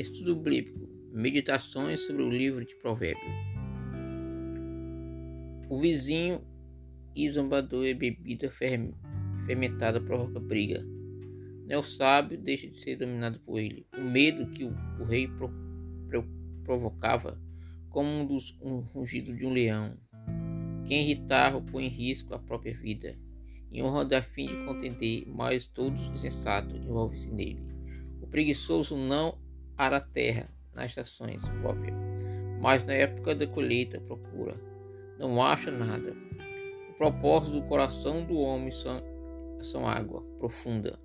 Estudo bíblico. Meditações sobre o livro de Provérbios. O vizinho e zombador e bebida fermentada provoca briga. Não é o sábio deixa de ser dominado por ele. O medo que o, o rei pro, pro, provocava, como um, dos, um rugido de um leão. Quem irritava põe em risco a própria vida. Em honra da fim de contender, mas todos insensatos envolvem-se nele. O preguiçoso não ara terra nas estações próprias, mas na época da colheita procura. Não acha nada. O propósito do coração do homem são, são água profunda,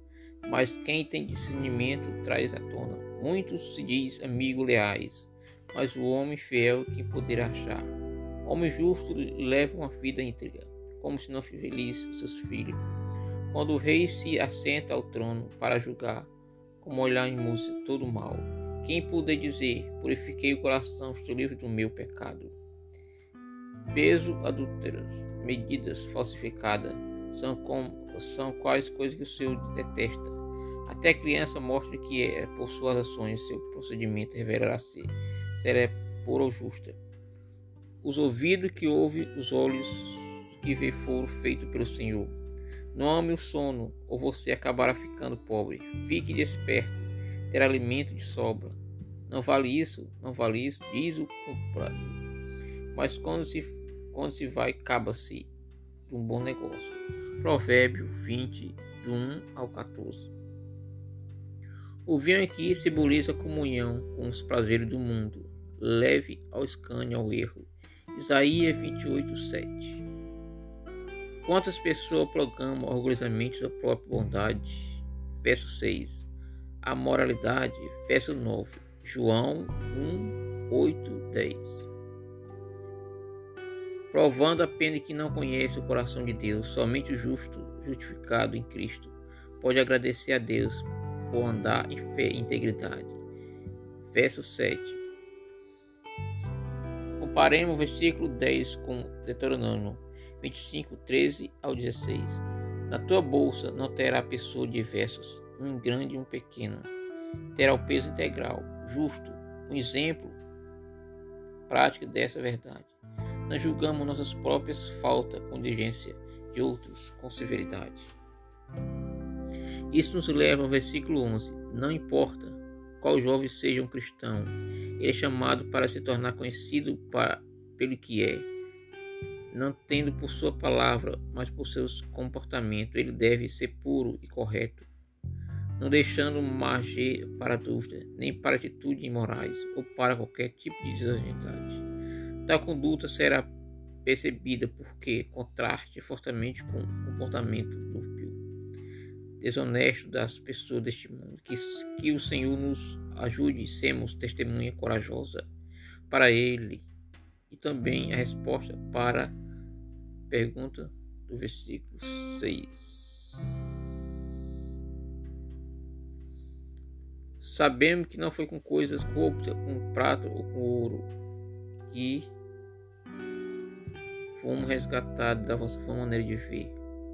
mas quem tem discernimento traz à tona. Muitos se diz amigos leais, mas o homem fiel que poderá achar. O homem justo leva uma vida íntegra como se não feliz seus filhos. Quando o rei se assenta ao trono para julgar, como olhar em música todo mal, quem puder dizer, purifiquei o coração, estou livre do meu pecado. Peso adúlteras, medidas falsificadas, são, como, são quais coisas que o Senhor detesta. Até a criança mostra que é por suas ações, seu procedimento revelará-se, será pura ou justa. Os ouvidos que ouvem, os olhos e vê foro feito pelo Senhor. Não ame o sono, ou você acabará ficando pobre. Fique desperto, terá alimento de sobra. Não vale isso, não vale isso, diz o comprado. Mas quando se, quando se vai, acaba-se de um bom negócio. Provérbio 20, do 1 ao 14. O vinho aqui simboliza a comunhão com os prazeres do mundo, leve ao escânio ao erro. Isaías 28, 7. Quantas pessoas proclamam orgulhosamente sua própria bondade? Verso 6. A moralidade, verso 9. João 1, 8, 10. Provando apenas que não conhece o coração de Deus, somente o justo, justificado em Cristo, pode agradecer a Deus por andar em fé e integridade. Verso 7. Comparemos o versículo 10 com Deuteronômio 25, 13 ao 16. Na tua bolsa não terá pessoa diversas, um grande e um pequeno. Terá o peso integral, justo, um exemplo prático dessa verdade. Não julgamos nossas próprias faltas com diligência, de outros com severidade. Isso nos leva ao versículo 11. Não importa qual jovem seja um cristão, ele é chamado para se tornar conhecido para, pelo que é não tendo por sua palavra, mas por seus comportamentos, ele deve ser puro e correto, não deixando margem para dúvida, nem para atitudes imorais ou para qualquer tipo de desajustade. Tal conduta será percebida porque contraste fortemente com o comportamento dúbio, desonesto das pessoas deste mundo. Que, que o Senhor nos ajude e sermos testemunha corajosa para Ele e também a resposta para pergunta do versículo 6. Sabemos que não foi com coisas corruptas, com prata ou com ouro, que fomos resgatados da vossa maneira de ver.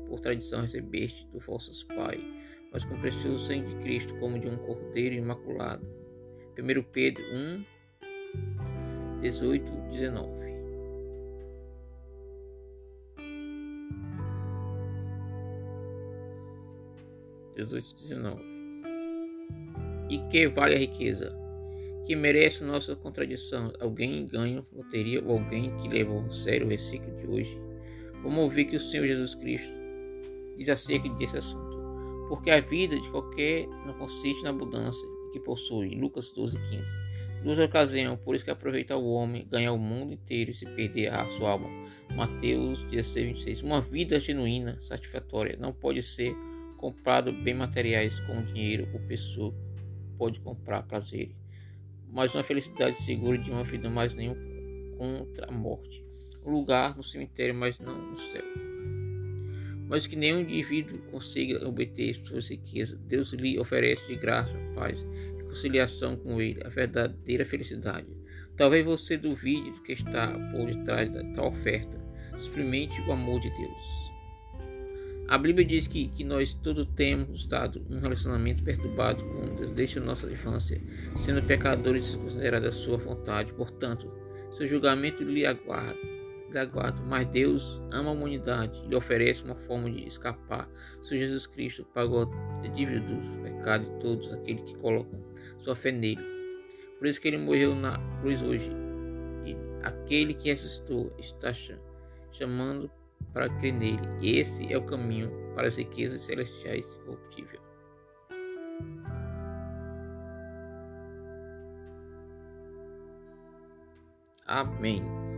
Por tradição recebeste dos vossos pais, mas com precioso sangue de Cristo, como de um cordeiro imaculado. 1 Pedro 1, 18, 19. 18, 19. E que vale a riqueza? Que merece nossa contradição? Alguém ganha loteria ou alguém que levou a sério o versículo de hoje? Vamos ouvir que o Senhor Jesus Cristo diz acerca desse assunto. Porque a vida de qualquer não consiste na abundância que possui. Lucas 12, 15. Duas ocasiões, por isso que aproveita o homem ganhar o mundo inteiro e se perder a sua alma. Mateus 16, 26. Uma vida genuína, satisfatória, não pode ser comprado bem materiais com dinheiro ou pessoa pode comprar prazer, mas uma felicidade segura de uma vida mais nenhum contra a morte. Um lugar no cemitério, mas não no céu. Mas que nenhum indivíduo consiga obter suas riquezas, Deus lhe oferece de graça, paz conciliação com Ele, a verdadeira felicidade. Talvez você duvide do que está por detrás da tal oferta. Experimente o amor de Deus. A Bíblia diz que, que nós todo temos estado um relacionamento perturbado com Deus desde a nossa infância, sendo pecadores considerados a sua vontade. Portanto, seu julgamento lhe aguarda, lhe aguarda. Mas Deus ama a humanidade e lhe oferece uma forma de escapar. Se Jesus Cristo pagou a dívida do pecado de todos aqueles que colocam sua fé nele. Por isso que ele morreu na cruz hoje. E aquele que ressuscitou está chamando para crer nele. Esse é o caminho para as riquezas celestiais incorruptíveis. Amém.